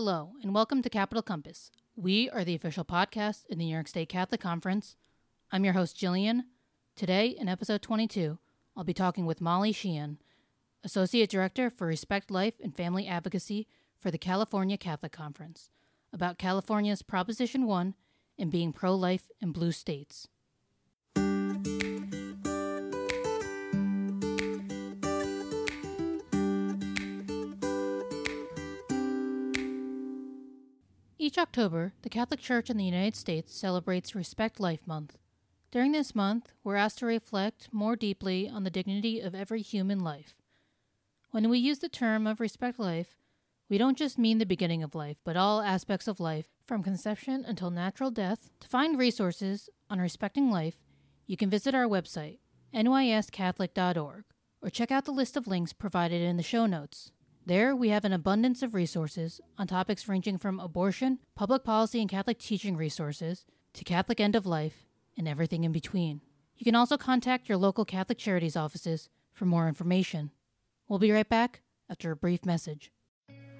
Hello, and welcome to Capital Compass. We are the official podcast in the New York State Catholic Conference. I'm your host, Jillian. Today, in episode 22, I'll be talking with Molly Sheehan, Associate Director for Respect Life and Family Advocacy for the California Catholic Conference, about California's Proposition 1 and being pro life in blue states. Each October, the Catholic Church in the United States celebrates Respect Life Month. During this month, we're asked to reflect more deeply on the dignity of every human life. When we use the term of respect life, we don't just mean the beginning of life, but all aspects of life, from conception until natural death. To find resources on respecting life, you can visit our website, nyscatholic.org, or check out the list of links provided in the show notes. There, we have an abundance of resources on topics ranging from abortion, public policy, and Catholic teaching resources to Catholic end of life and everything in between. You can also contact your local Catholic Charities offices for more information. We'll be right back after a brief message.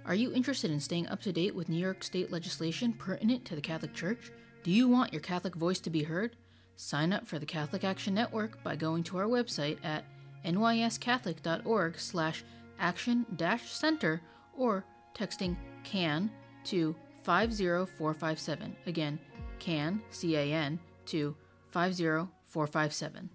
Are you interested in staying up to date with New York state legislation pertinent to the Catholic Church? Do you want your Catholic voice to be heard? Sign up for the Catholic Action Network by going to our website at nyscatholic.org slash action center or texting CAN to 50457. Again, CAN, C A N, to 50457.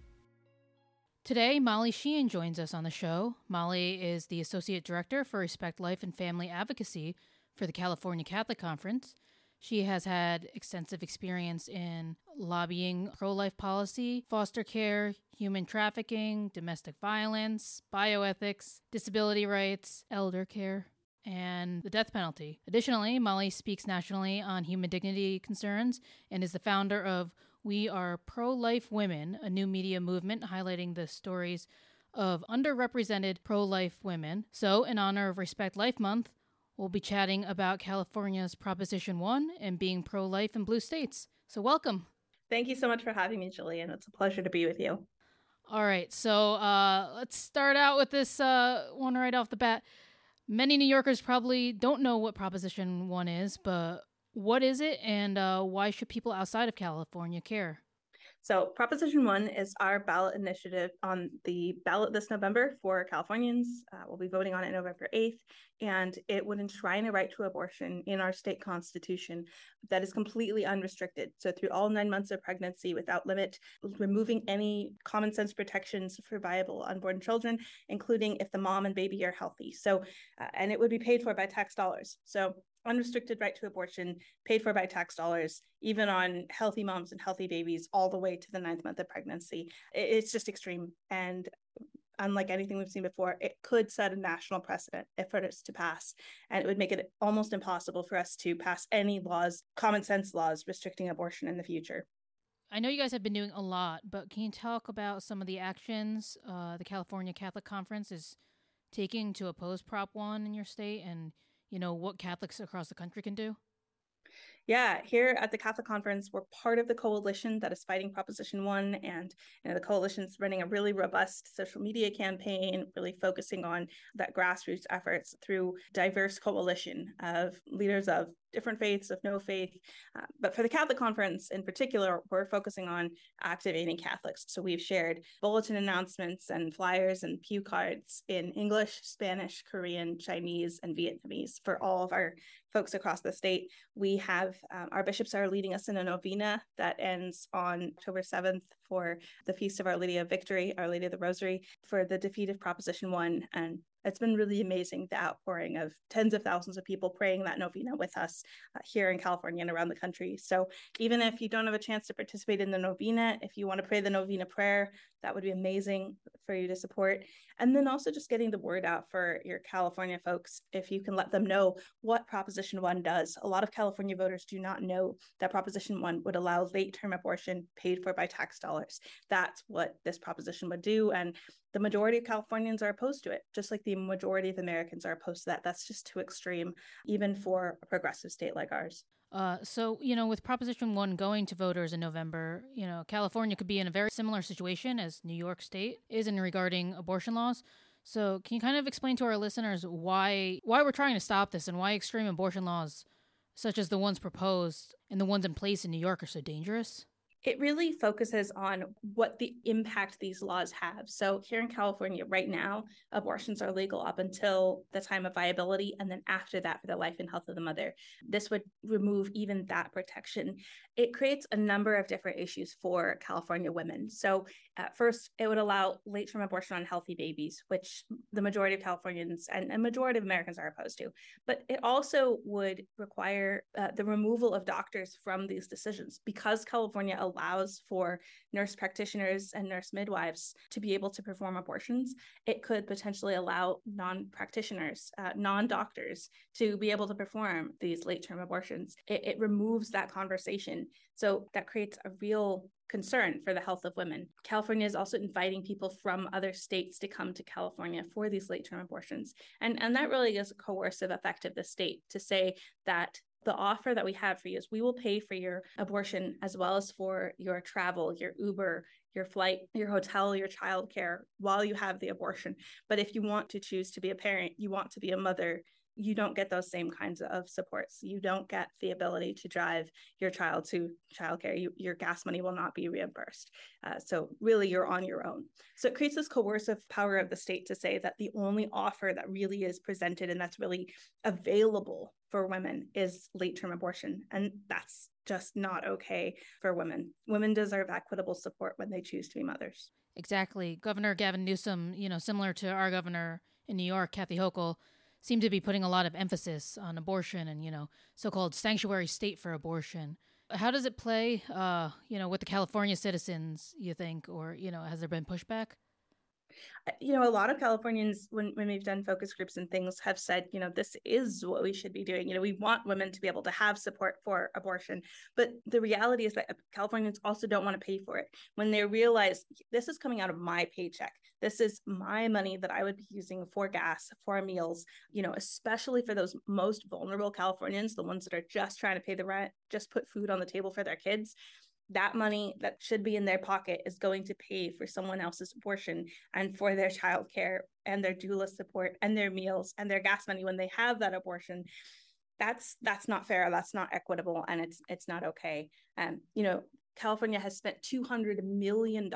Today, Molly Sheehan joins us on the show. Molly is the Associate Director for Respect Life and Family Advocacy for the California Catholic Conference. She has had extensive experience in lobbying pro life policy, foster care, human trafficking, domestic violence, bioethics, disability rights, elder care, and the death penalty. Additionally, Molly speaks nationally on human dignity concerns and is the founder of We Are Pro Life Women, a new media movement highlighting the stories of underrepresented pro life women. So, in honor of Respect Life Month, We'll be chatting about California's Proposition 1 and being pro life in blue states. So, welcome. Thank you so much for having me, Julian. It's a pleasure to be with you. All right. So, uh, let's start out with this uh, one right off the bat. Many New Yorkers probably don't know what Proposition 1 is, but what is it and uh, why should people outside of California care? So, Proposition 1 is our ballot initiative on the ballot this November for Californians. Uh, we'll be voting on it November 8th, and it would enshrine a right to abortion in our state constitution that is completely unrestricted. So, through all nine months of pregnancy without limit, removing any common sense protections for viable unborn children, including if the mom and baby are healthy. So, uh, and it would be paid for by tax dollars. So, unrestricted right to abortion paid for by tax dollars, even on healthy moms and healthy babies, all the way to the ninth month of pregnancy. It's just extreme. And unlike anything we've seen before, it could set a national precedent if it is to pass. And it would make it almost impossible for us to pass any laws, common sense laws, restricting abortion in the future. I know you guys have been doing a lot, but can you talk about some of the actions uh, the California Catholic Conference is taking to oppose Prop 1 in your state and you know, what Catholics across the country can do? Yeah, here at the Catholic Conference, we're part of the coalition that is fighting Proposition 1. And you know, the coalition's running a really robust social media campaign, really focusing on that grassroots efforts through diverse coalition of leaders of different faiths, of no faith. Uh, but for the Catholic Conference in particular, we're focusing on activating Catholics. So we've shared bulletin announcements and flyers and pew cards in English, Spanish, Korean, Chinese, and Vietnamese for all of our folks across the state. We have um, our bishops are leading us in a novena that ends on October 7th for the Feast of Our Lady of Victory, Our Lady of the Rosary, for the defeat of Proposition 1 and it's been really amazing the outpouring of tens of thousands of people praying that novena with us uh, here in California and around the country. So even if you don't have a chance to participate in the novena, if you want to pray the novena prayer, that would be amazing for you to support. And then also just getting the word out for your California folks, if you can let them know what Proposition 1 does. A lot of California voters do not know that Proposition 1 would allow late term abortion paid for by tax dollars. That's what this proposition would do. And the majority of Californians are opposed to it, just like the majority of Americans are opposed to that. That's just too extreme, even for a progressive state like ours. Uh, so, you know, with Proposition 1 going to voters in November, you know, California could be in a very similar situation as New York State is in regarding abortion laws. So, can you kind of explain to our listeners why why we're trying to stop this and why extreme abortion laws such as the ones proposed and the ones in place in New York are so dangerous? It really focuses on what the impact these laws have. So, here in California, right now, abortions are legal up until the time of viability, and then after that, for the life and health of the mother. This would remove even that protection. It creates a number of different issues for California women. So, at first, it would allow late term abortion on healthy babies, which the majority of Californians and a majority of Americans are opposed to. But it also would require uh, the removal of doctors from these decisions because California allows for nurse practitioners and nurse midwives to be able to perform abortions, it could potentially allow non practitioners, uh, non doctors to be able to perform these late term abortions. It, it removes that conversation. So that creates a real concern for the health of women. California is also inviting people from other states to come to California for these late term abortions. And, and that really is a coercive effect of the state to say that the offer that we have for you is we will pay for your abortion as well as for your travel, your Uber, your flight, your hotel, your childcare while you have the abortion. But if you want to choose to be a parent, you want to be a mother, you don't get those same kinds of supports. You don't get the ability to drive your child to childcare. You, your gas money will not be reimbursed. Uh, so really, you're on your own. So it creates this coercive power of the state to say that the only offer that really is presented and that's really available for women is late-term abortion, and that's just not okay for women. Women deserve equitable support when they choose to be mothers. Exactly. Governor Gavin Newsom, you know, similar to our governor in New York, Kathy Hochul, seem to be putting a lot of emphasis on abortion and you know so-called sanctuary state for abortion. How does it play uh you know with the california citizens you think? Or you know has there been pushback you know, a lot of Californians, when, when we've done focus groups and things, have said, you know, this is what we should be doing. You know, we want women to be able to have support for abortion. But the reality is that uh, Californians also don't want to pay for it. When they realize this is coming out of my paycheck, this is my money that I would be using for gas, for meals, you know, especially for those most vulnerable Californians, the ones that are just trying to pay the rent, just put food on the table for their kids that money that should be in their pocket is going to pay for someone else's abortion and for their childcare and their doula support and their meals and their gas money when they have that abortion that's that's not fair that's not equitable and it's it's not okay um you know California has spent $200 million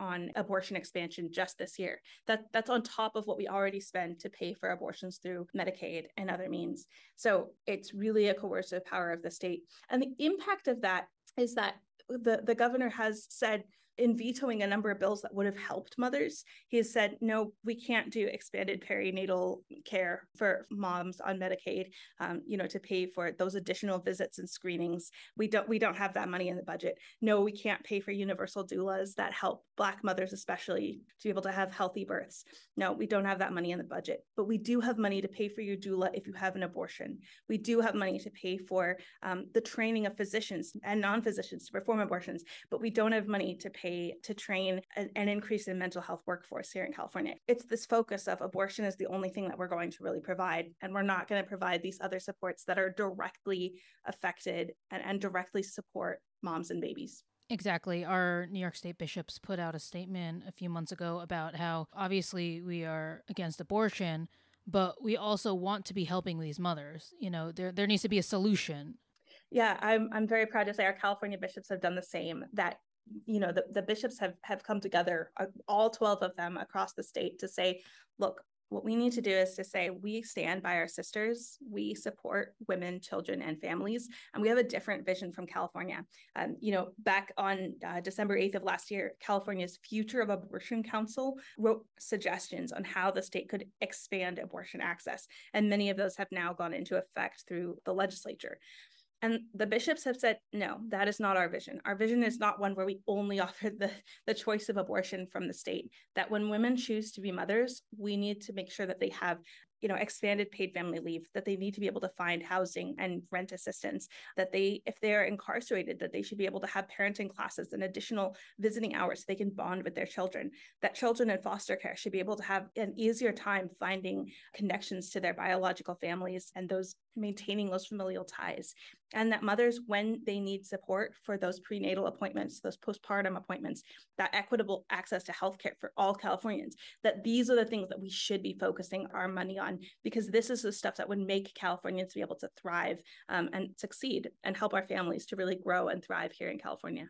on abortion expansion just this year. That, that's on top of what we already spend to pay for abortions through Medicaid and other means. So it's really a coercive power of the state. And the impact of that is that the, the governor has said in vetoing a number of bills that would have helped mothers, he has said, no, we can't do expanded perinatal care for moms on Medicaid, um, you know, to pay for those additional visits and screenings. We don't we don't have that money in the budget. No, we can't pay for universal doulas that help Black mothers, especially to be able to have healthy births. No, we don't have that money in the budget, but we do have money to pay for your doula if you have an abortion. We do have money to pay for um, the training of physicians and non-physicians to perform abortions, but we don't have money to pay pay to train an, an increase in mental health workforce here in California. It's this focus of abortion is the only thing that we're going to really provide, and we're not going to provide these other supports that are directly affected and, and directly support moms and babies. Exactly. Our New York State bishops put out a statement a few months ago about how obviously we are against abortion, but we also want to be helping these mothers. You know, there there needs to be a solution. Yeah, I'm I'm very proud to say our California bishops have done the same. That you know the, the bishops have have come together uh, all 12 of them across the state to say look what we need to do is to say we stand by our sisters we support women children and families and we have a different vision from california. Um, you know back on uh, december 8th of last year california's future of abortion council wrote suggestions on how the state could expand abortion access and many of those have now gone into effect through the legislature and the bishops have said, no, that is not our vision. Our vision is not one where we only offer the, the choice of abortion from the state. That when women choose to be mothers, we need to make sure that they have you know expanded paid family leave that they need to be able to find housing and rent assistance that they if they're incarcerated that they should be able to have parenting classes and additional visiting hours so they can bond with their children. That children in foster care should be able to have an easier time finding connections to their biological families and those maintaining those familial ties. And that mothers when they need support for those prenatal appointments those postpartum appointments that equitable access to healthcare for all californians that these are the things that we should be focusing our money on because this is the stuff that would make californians be able to thrive um, and succeed and help our families to really grow and thrive here in california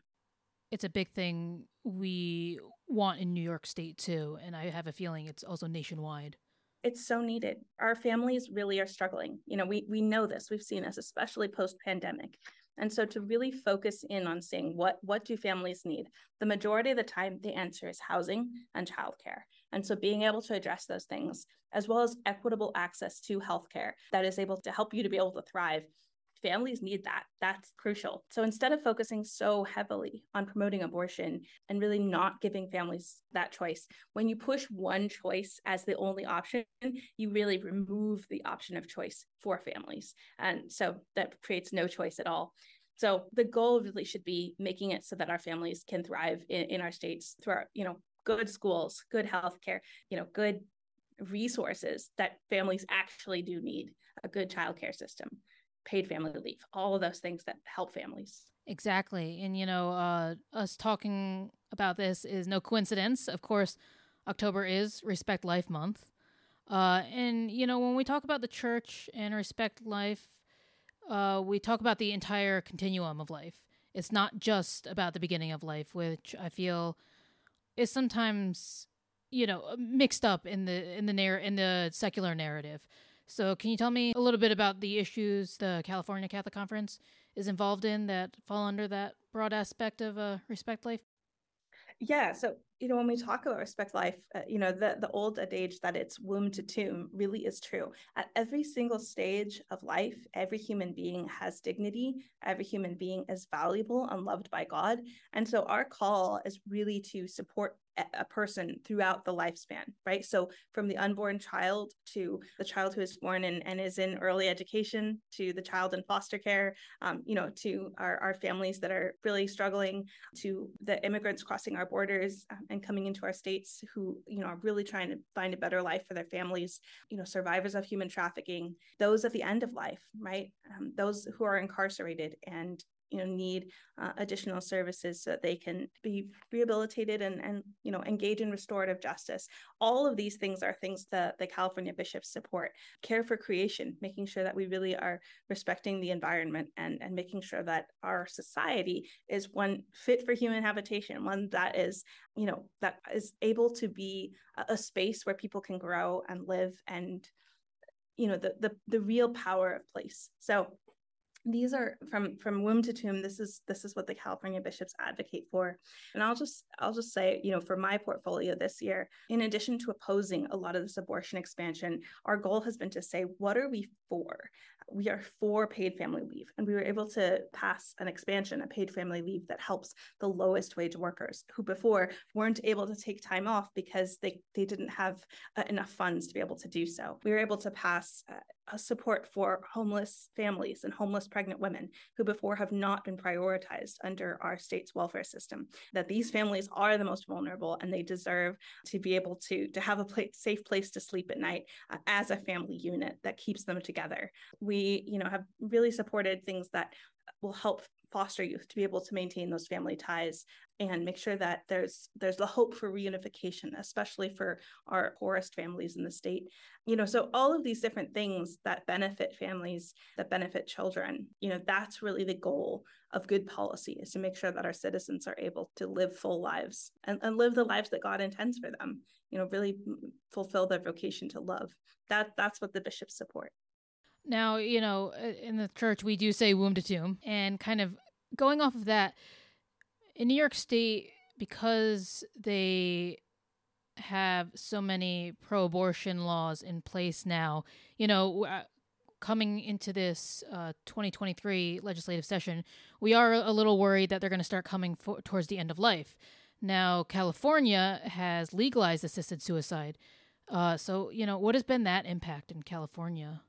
it's a big thing we want in new york state too and i have a feeling it's also nationwide it's so needed. Our families really are struggling. You know, we we know this. We've seen this, especially post pandemic. And so to really focus in on saying what what do families need? The majority of the time the answer is housing and childcare. And so being able to address those things as well as equitable access to healthcare that is able to help you to be able to thrive families need that. That's crucial. So instead of focusing so heavily on promoting abortion and really not giving families that choice, when you push one choice as the only option, you really remove the option of choice for families. And so that creates no choice at all. So the goal really should be making it so that our families can thrive in, in our states through our, you know, good schools, good healthcare, you know, good resources that families actually do need, a good childcare system paid family leave, all of those things that help families. Exactly. And, you know, uh, us talking about this is no coincidence. Of course, October is Respect Life Month. Uh, and, you know, when we talk about the church and respect life, uh, we talk about the entire continuum of life. It's not just about the beginning of life, which I feel is sometimes, you know, mixed up in the in the narr- in the secular narrative. So, can you tell me a little bit about the issues the California Catholic Conference is involved in that fall under that broad aspect of uh, respect life? Yeah. So, you know, when we talk about respect life, uh, you know, the, the old adage that it's womb to tomb really is true. At every single stage of life, every human being has dignity. Every human being is valuable and loved by God. And so our call is really to support a person throughout the lifespan, right? So from the unborn child to the child who is born and, and is in early education to the child in foster care, um, you know, to our, our families that are really struggling, to the immigrants crossing our borders um, and coming into our states who, you know, are really trying to find a better life for their families, you know, survivors of human trafficking, those at the end of life, right? Um, those who are incarcerated and you know need uh, additional services so that they can be rehabilitated and and you know engage in restorative justice. All of these things are things that the california bishops support. Care for creation making sure that we really are respecting the environment and and making sure that our society is one fit for human habitation one that is you know that is able to be a, a space where people can grow and live and you know the the, the real power of place. So these are from from womb to tomb this is this is what the california bishops advocate for. And i'll just i'll just say you know for my portfolio this year in addition to opposing a lot of this abortion expansion our goal has been to say what are we for we are for paid family leave and we were able to pass an expansion a paid family leave that helps the lowest wage workers who before weren't able to take time off because they they didn't have uh, enough funds to be able to do so. We were able to pass uh, a support for homeless families and homeless pregnant women who before have not been prioritized under our state's welfare system that these families are the most vulnerable and they deserve to be able to to have a safe place to sleep at night uh, as a family unit that keeps them together. We you know have really supported things that will help foster youth to be able to maintain those family ties and make sure that there's there's the hope for reunification especially for our poorest families in the state. You know so all of these different things that benefit families that benefit children you know that's really the goal of good policy is to make sure that our citizens are able to live full lives and, and live the lives that god intends for them you know really fulfill their vocation to love. That that's what the bishops support now, you know, uh, in the church, we do say womb to tomb. And kind of going off of that, in New York State, because they have so many pro abortion laws in place now, you know, uh, coming into this uh, 2023 legislative session, we are a little worried that they're going to start coming for- towards the end of life. Now, California has legalized assisted suicide. Uh, so, you know, what has been that impact in California?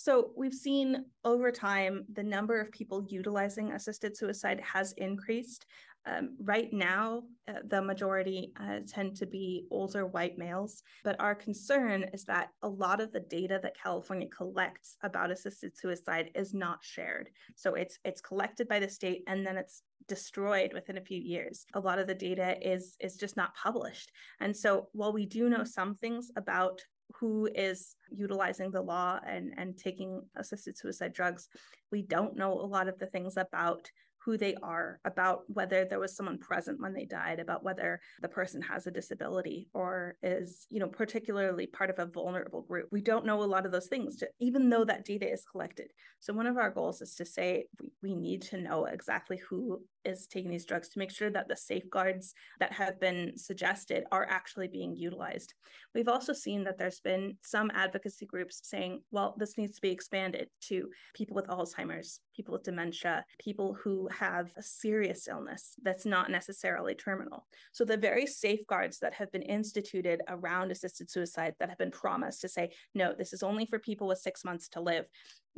So we've seen over time the number of people utilizing assisted suicide has increased. Um, right now, uh, the majority uh, tend to be older white males, but our concern is that a lot of the data that California collects about assisted suicide is not shared. So it's it's collected by the state and then it's destroyed within a few years. A lot of the data is is just not published. And so while we do know some things about who is utilizing the law and and taking assisted suicide drugs, we don't know a lot of the things about who they are, about whether there was someone present when they died, about whether the person has a disability or is, you know, particularly part of a vulnerable group. We don't know a lot of those things, even though that data is collected. So one of our goals is to say we, we need to know exactly who is taking these drugs to make sure that the safeguards that have been suggested are actually being utilized. We've also seen that there's been some advocacy groups saying, well, this needs to be expanded to people with Alzheimer's, people with dementia, people who have a serious illness that's not necessarily terminal. So the very safeguards that have been instituted around assisted suicide that have been promised to say, no, this is only for people with six months to live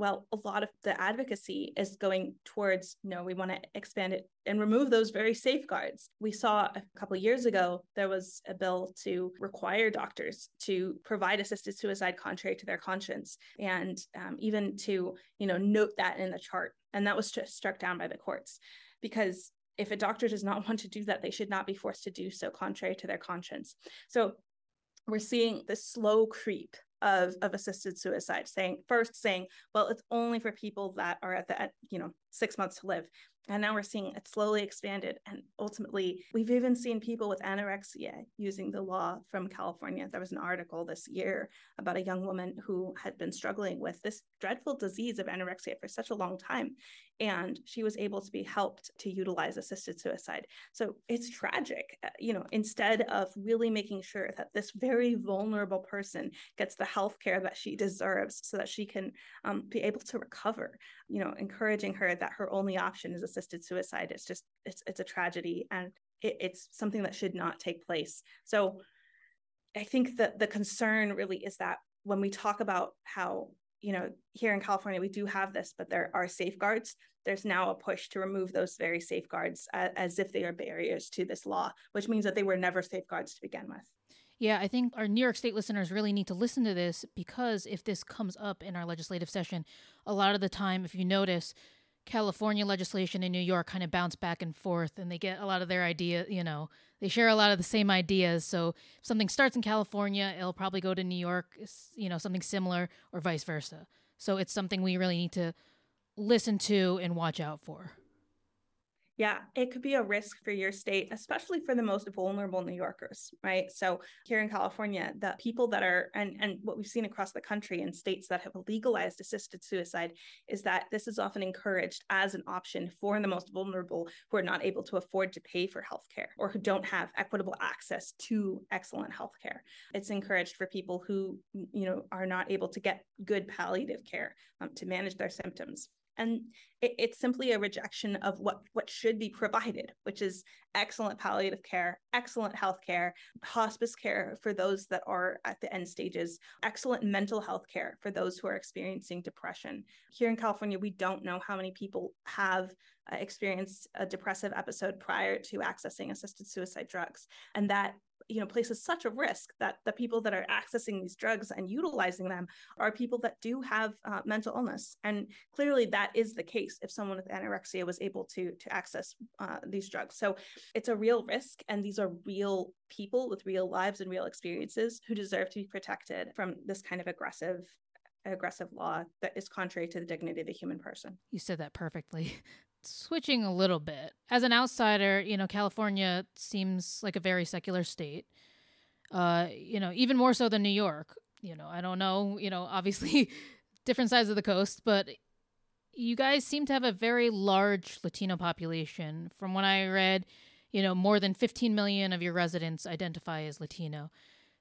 well, a lot of the advocacy is going towards, you no, we want to expand it and remove those very safeguards. We saw a couple years ago, there was a bill to require doctors to provide assisted suicide contrary to their conscience and um, even to, you know, note that in the chart. And that was just struck down by the courts because if a doctor does not want to do that, they should not be forced to do so contrary to their conscience. So we're seeing this slow creep of, of assisted suicide saying first saying well it's only for people that are at the you know six months to live and now we're seeing it slowly expanded. And ultimately, we've even seen people with anorexia using the law from California. There was an article this year about a young woman who had been struggling with this dreadful disease of anorexia for such a long time. And she was able to be helped to utilize assisted suicide. So it's tragic. Uh, you know, instead of really making sure that this very vulnerable person gets the health care that she deserves so that she can um, be able to recover, you know, encouraging her that her only option is assisted suicide. It's just, it's, it's a tragedy and it, it's something that should not take place. So I think that the concern really is that when we talk about how, you know, here in California, we do have this, but there are safeguards. There's now a push to remove those very safeguards as, as if they are barriers to this law, which means that they were never safeguards to begin with. Yeah, I think our New York State listeners really need to listen to this because if this comes up in our legislative session, a lot of the time, if you notice, California legislation and New York kind of bounce back and forth and they get a lot of their idea, you know, they share a lot of the same ideas. So if something starts in California, it'll probably go to New York, you know, something similar or vice versa. So it's something we really need to listen to and watch out for. Yeah, it could be a risk for your state, especially for the most vulnerable New Yorkers, right? So here in California, the people that are and and what we've seen across the country in states that have legalized assisted suicide is that this is often encouraged as an option for the most vulnerable who are not able to afford to pay for healthcare or who don't have equitable access to excellent healthcare. It's encouraged for people who you know are not able to get good palliative care um, to manage their symptoms and it, it's simply a rejection of what what should be provided which is excellent palliative care excellent health care hospice care for those that are at the end stages excellent mental health care for those who are experiencing depression. Here in california we don't know how many people have uh, experienced a depressive episode prior to accessing assisted suicide drugs. And that you know places such a risk that the people that are accessing these drugs and utilizing them are people that do have uh, mental illness and clearly that is the case if someone with anorexia was able to to access uh, these drugs so it's a real risk and these are real people with real lives and real experiences who deserve to be protected from this kind of aggressive aggressive law that is contrary to the dignity of the human person. You said that perfectly. switching a little bit. As an outsider, you know, California seems like a very secular state. Uh, you know, even more so than New York. You know, I don't know, you know, obviously different sides of the coast, but you guys seem to have a very large Latino population. From what I read, you know, more than 15 million of your residents identify as Latino.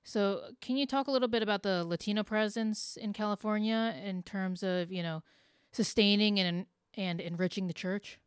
So, can you talk a little bit about the Latino presence in California in terms of, you know, sustaining and and enriching the church?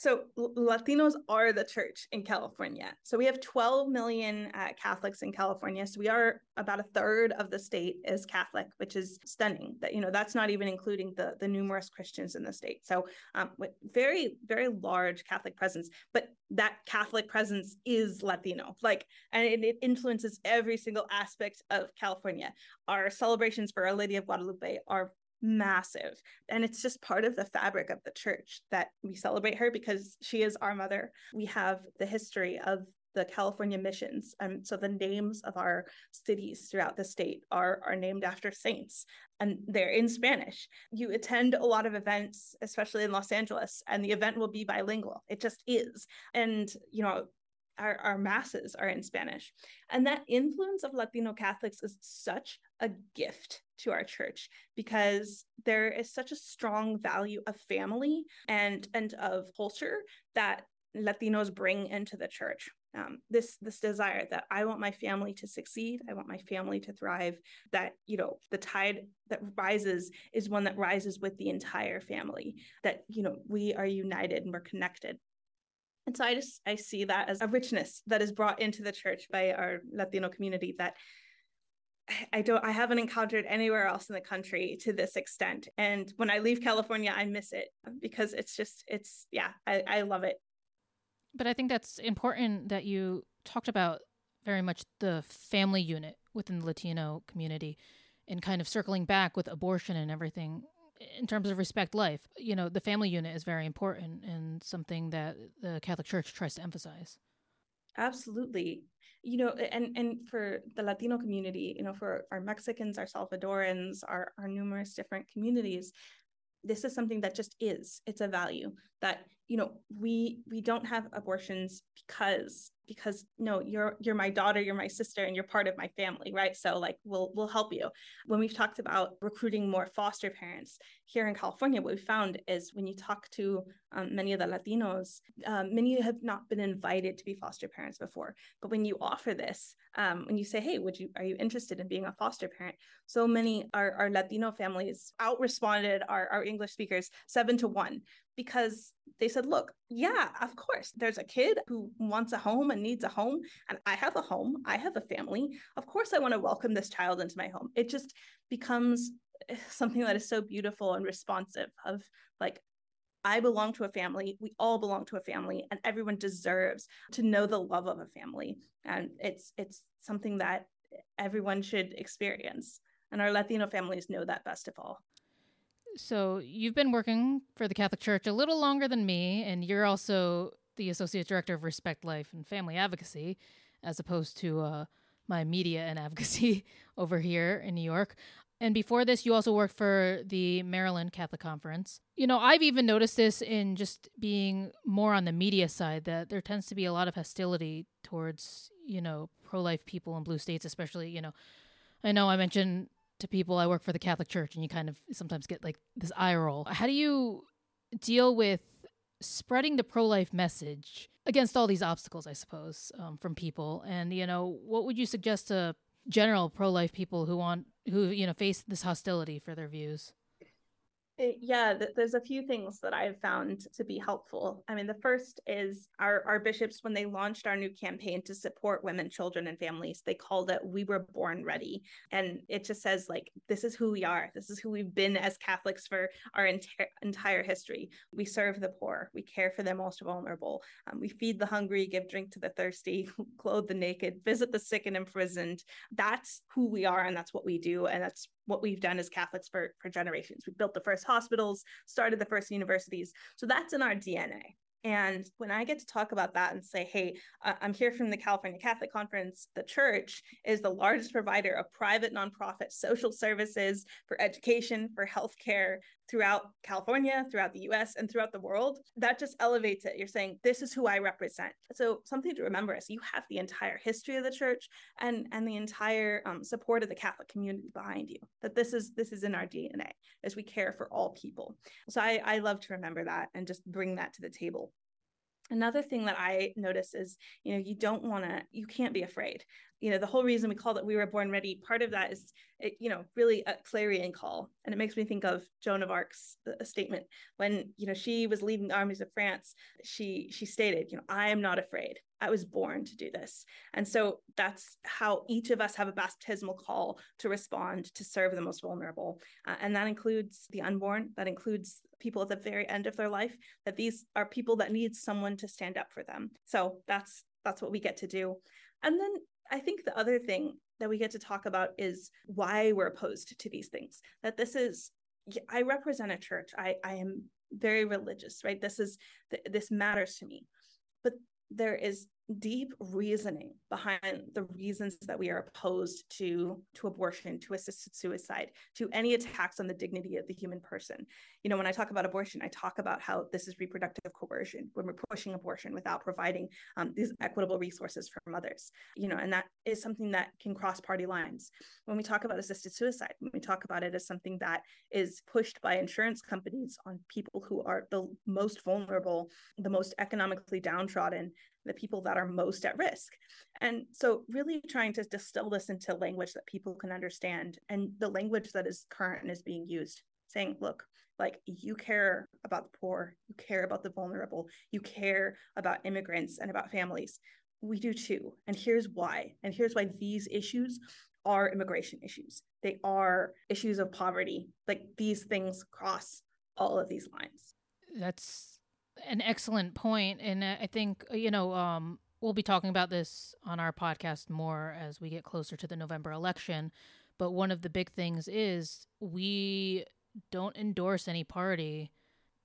So Latinos are the church in California. So we have 12 million uh, Catholics in California. So we are about a third of the state is Catholic, which is stunning. That you know that's not even including the the numerous Christians in the state. So um, very very large Catholic presence. But that Catholic presence is Latino, like, and it, it influences every single aspect of California. Our celebrations for Our Lady of Guadalupe are massive. And it's just part of the fabric of the church that we celebrate her because she is our mother. We have the history of the California missions. Um, so the names of our cities throughout the state are, are named after saints and they're in Spanish. You attend a lot of events, especially in Los Angeles, and the event will be bilingual. It just is. And, you know, our, our masses are in Spanish. And that influence of Latino Catholics is such a gift to our church because there is such a strong value of family and and of culture that Latinos bring into the church. Um, this this desire that I want my family to succeed, I want my family to thrive. That you know the tide that rises is one that rises with the entire family. That you know we are united and we're connected. And so I just I see that as a richness that is brought into the church by our Latino community that I don't I haven't encountered anywhere else in the country to this extent. And when I leave California, I miss it because it's just it's yeah, I, I love it. But I think that's important that you talked about very much the family unit within the Latino community and kind of circling back with abortion and everything in terms of respect life. You know, the family unit is very important and something that the Catholic Church tries to emphasize. Absolutely you know and and for the latino community you know for our mexicans our salvadorans our our numerous different communities this is something that just is it's a value that you know we we don't have abortions because because no you're you're my daughter you're my sister and you're part of my family right? So like we'll we'll help you. When we've talked about recruiting more foster parents here in california what we found is when you talk to um, many of the latinos um, many have not been invited to be foster parents before. But when you offer this um, when you say hey would you are you interested in being a foster parent? So many our, our latino families out responded our, our english speakers seven to one because they said, look, yeah, of course, there's a kid who wants a home and needs a home, and I have a home, I have a family. Of course, I want to welcome this child into my home. It just becomes eh, something that is so beautiful and responsive of like, I belong to a family. We all belong to a family, and everyone deserves to know the love of a family. And it's it's something that everyone should experience. And our Latino families know that best of all. So you've been working for the Catholic Church a little longer than me, and you're also the associate director of Respect Life and Family Advocacy, as opposed to uh, my media and advocacy over here in New York. And before this, you also worked for the Maryland Catholic Conference. You know, I've even noticed this in just being more on the media side that there tends to be a lot of hostility towards, you know, pro life people in blue states, especially, you know, I know I mentioned to people I work for the Catholic Church and you kind of sometimes get like this eye roll. How do you deal with spreading the pro life message against all these obstacles, I suppose, um, from people? And, you know, what would you suggest to general pro life people who want, who, you know, face this hostility for their views? Yeah, th- there's a few things that I've found to be helpful. I mean, the first is our, our bishops, when they launched our new campaign to support women, children, and families, they called it We Were Born Ready. And it just says, like, this is who we are. This is who we've been as Catholics for our entire history. We serve the poor, we care for the most vulnerable, um, we feed the hungry, give drink to the thirsty, clothe the naked, visit the sick and imprisoned. That's who we are, and that's what we do. And that's what we've done as Catholics for, for generations. We built the first hospitals, started the first universities. So that's in our DNA. And when I get to talk about that and say, hey, I'm here from the California Catholic Conference, the church is the largest provider of private nonprofit social services for education, for healthcare throughout California, throughout the US, and throughout the world. That just elevates it. You're saying, this is who I represent. So, something to remember is you have the entire history of the church and, and the entire um, support of the Catholic community behind you. That this is this is in our DNA as we care for all people. So I, I love to remember that and just bring that to the table. Another thing that I notice is, you know, you don't want to, you can't be afraid. You know, the whole reason we call that We Were Born Ready, part of that is, it, you know, really a clarion call. And it makes me think of Joan of Arc's uh, statement when, you know, she was leading the armies of France. She, she stated, you know, I am not afraid. I was born to do this. And so that's how each of us have a baptismal call to respond to serve the most vulnerable. Uh, and that includes the unborn, that includes people at the very end of their life, that these are people that need someone to stand up for them. So that's that's what we get to do. And then I think the other thing that we get to talk about is why we're opposed to these things. That this is I represent a church. I I am very religious, right? This is this matters to me. There is deep reasoning behind the reasons that we are opposed to to abortion to assisted suicide to any attacks on the dignity of the human person. You know when i talk about abortion i talk about how this is reproductive coercion when we're pushing abortion without providing um, these equitable resources for mothers. You know and that is something that can cross party lines. When we talk about assisted suicide when we talk about it as something that is pushed by insurance companies on people who are the most vulnerable the most economically downtrodden the people that are most at risk. And so, really trying to distill this into language that people can understand and the language that is current and is being used, saying, look, like you care about the poor, you care about the vulnerable, you care about immigrants and about families. We do too. And here's why. And here's why these issues are immigration issues. They are issues of poverty. Like these things cross all of these lines. That's an excellent point, and I think you know um, we'll be talking about this on our podcast more as we get closer to the November election. But one of the big things is we don't endorse any party.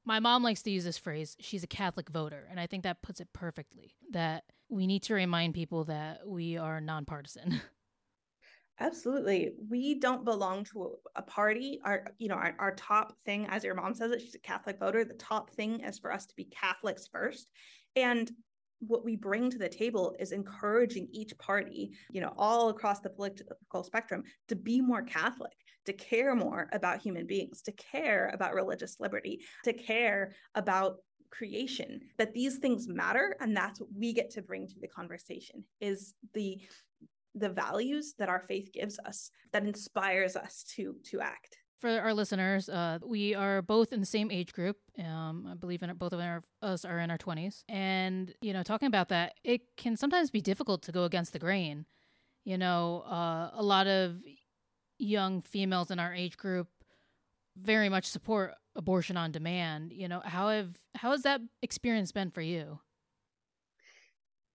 My mom likes to use this phrase, she's a Catholic voter. And I think that puts it perfectly that we need to remind people that we are nonpartisan. Absolutely. We don't belong to a party. Our, you know, our, our top thing, as your mom says it, she's a Catholic voter. The top thing is for us to be Catholics first. And what we bring to the table is encouraging each party, you know, all across the political spectrum to be more Catholic, to care more about human beings, to care about religious liberty, to care about creation that these things matter and that's what we get to bring to the conversation is the the values that our faith gives us that inspires us to to act. For our listeners uh, we are both in the same age group. Um, i believe in both of our, us are in our 20s and you know talking about that it can sometimes be difficult to go against the grain. You know uh, a lot of young females in our age group very much support abortion on demand. You know how have how has that experience been for you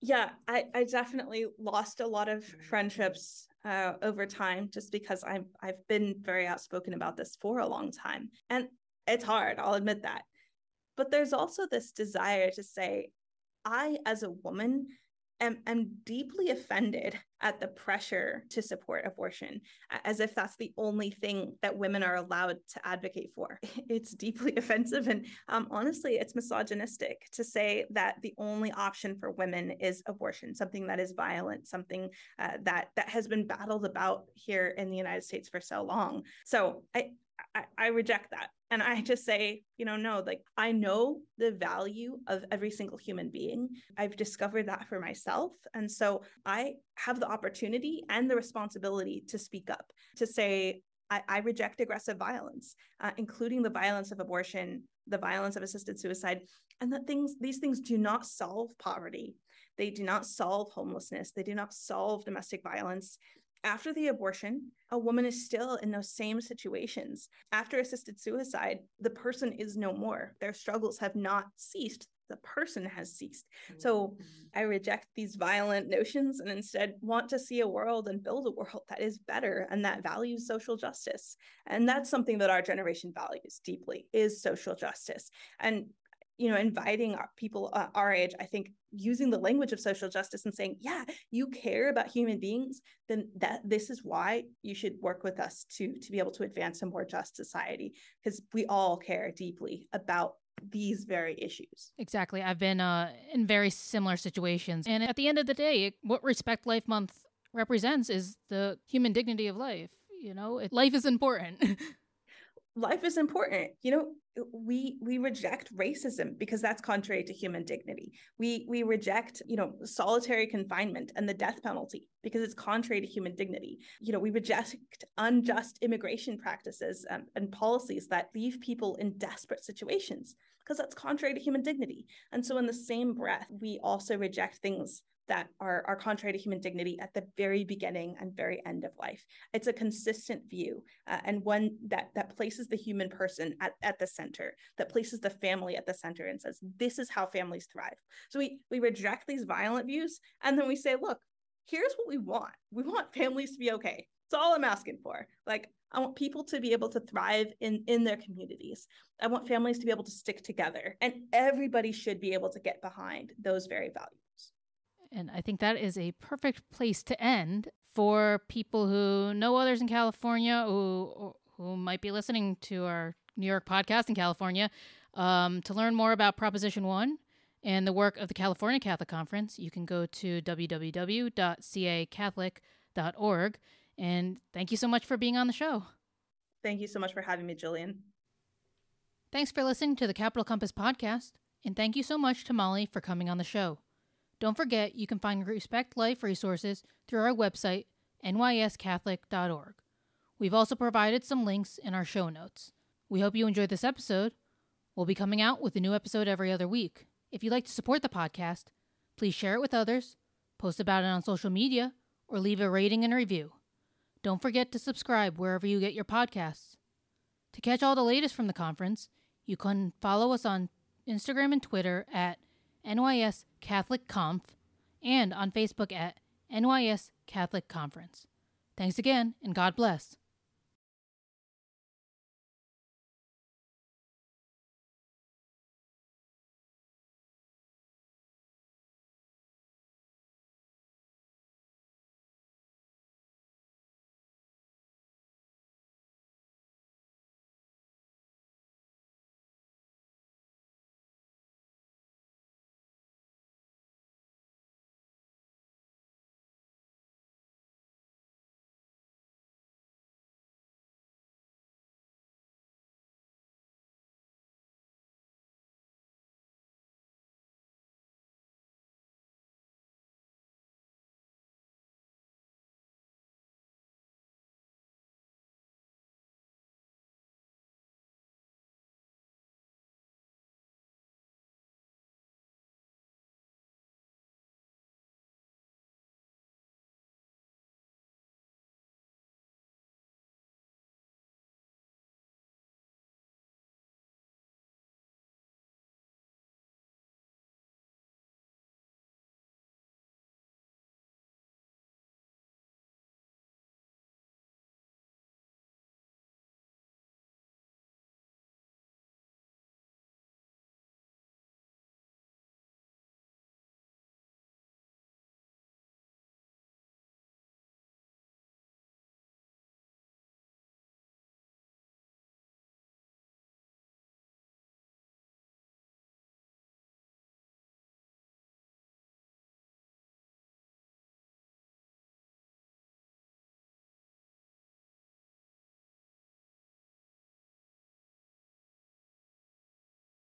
yeah I, I definitely lost a lot of friendships uh, over time just because I've, I've been very outspoken about this for a long time and it's hard i'll admit that. But there's also this desire to say i as a woman am, am deeply offended at the pressure to support abortion, as if that's the only thing that women are allowed to advocate for. It's deeply offensive. And um, honestly, it's misogynistic to say that the only option for women is abortion, something that is violent, something uh, that, that has been battled about here in the United States for so long. So I, I, I reject that. And I just say, you know, no, like I know the value of every single human being. I've discovered that for myself. And so I have the opportunity and the responsibility to speak up, to say, I, I reject aggressive violence, uh, including the violence of abortion, the violence of assisted suicide, and that things, these things do not solve poverty. They do not solve homelessness. They do not solve domestic violence. After the abortion, a woman is still in those same situations. After assisted suicide, the person is no more. Their struggles have not ceased. The person has ceased. So mm-hmm. I reject these violent notions and instead want to see a world and build a world that is better and that values social justice. And that's something that our generation values deeply is social justice. And you know inviting people uh, our age i think using the language of social justice and saying yeah you care about human beings then that this is why you should work with us to to be able to advance a more just society because we all care deeply about these very issues. Exactly. I've been uh, in very similar situations. And at the end of the day what respect life month represents is the human dignity of life you know? It, life is important life is important. You know, we we reject racism because that's contrary to human dignity. We we reject, you know, solitary confinement and the death penalty because it's contrary to human dignity. You know, we reject unjust immigration practices um, and policies that leave people in desperate situations because that's contrary to human dignity. And so in the same breath, we also reject things that are, are contrary to human dignity at the very beginning and very end of life. It's a consistent view uh, and one that that places the human person at, at the center, that places the family at the center and says, this is how families thrive. So we we reject these violent views and then we say, look, here's what we want. We want families to be okay. That's all I'm asking for. Like I want people to be able to thrive in in their communities. I want families to be able to stick together and everybody should be able to get behind those very values. And I think that is a perfect place to end for people who know others in California who who might be listening to our New York podcast in California. Um, to learn more about Proposition 1 and the work of the California Catholic Conference, you can go to www.cacatholic.org. And thank you so much for being on the show. Thank you so much for having me, Jillian. Thanks for listening to the Capital Compass podcast. And thank you so much to Molly for coming on the show. Don't forget, you can find Respect Life resources through our website, nyscatholic.org. We've also provided some links in our show notes. We hope you enjoyed this episode. We'll be coming out with a new episode every other week. If you'd like to support the podcast, please share it with others, post about it on social media, or leave a rating and review. Don't forget to subscribe wherever you get your podcasts. To catch all the latest from the conference, you can follow us on Instagram and Twitter at NYS Catholic Conf, and on Facebook at NYS Catholic Conference. Thanks again, and God bless.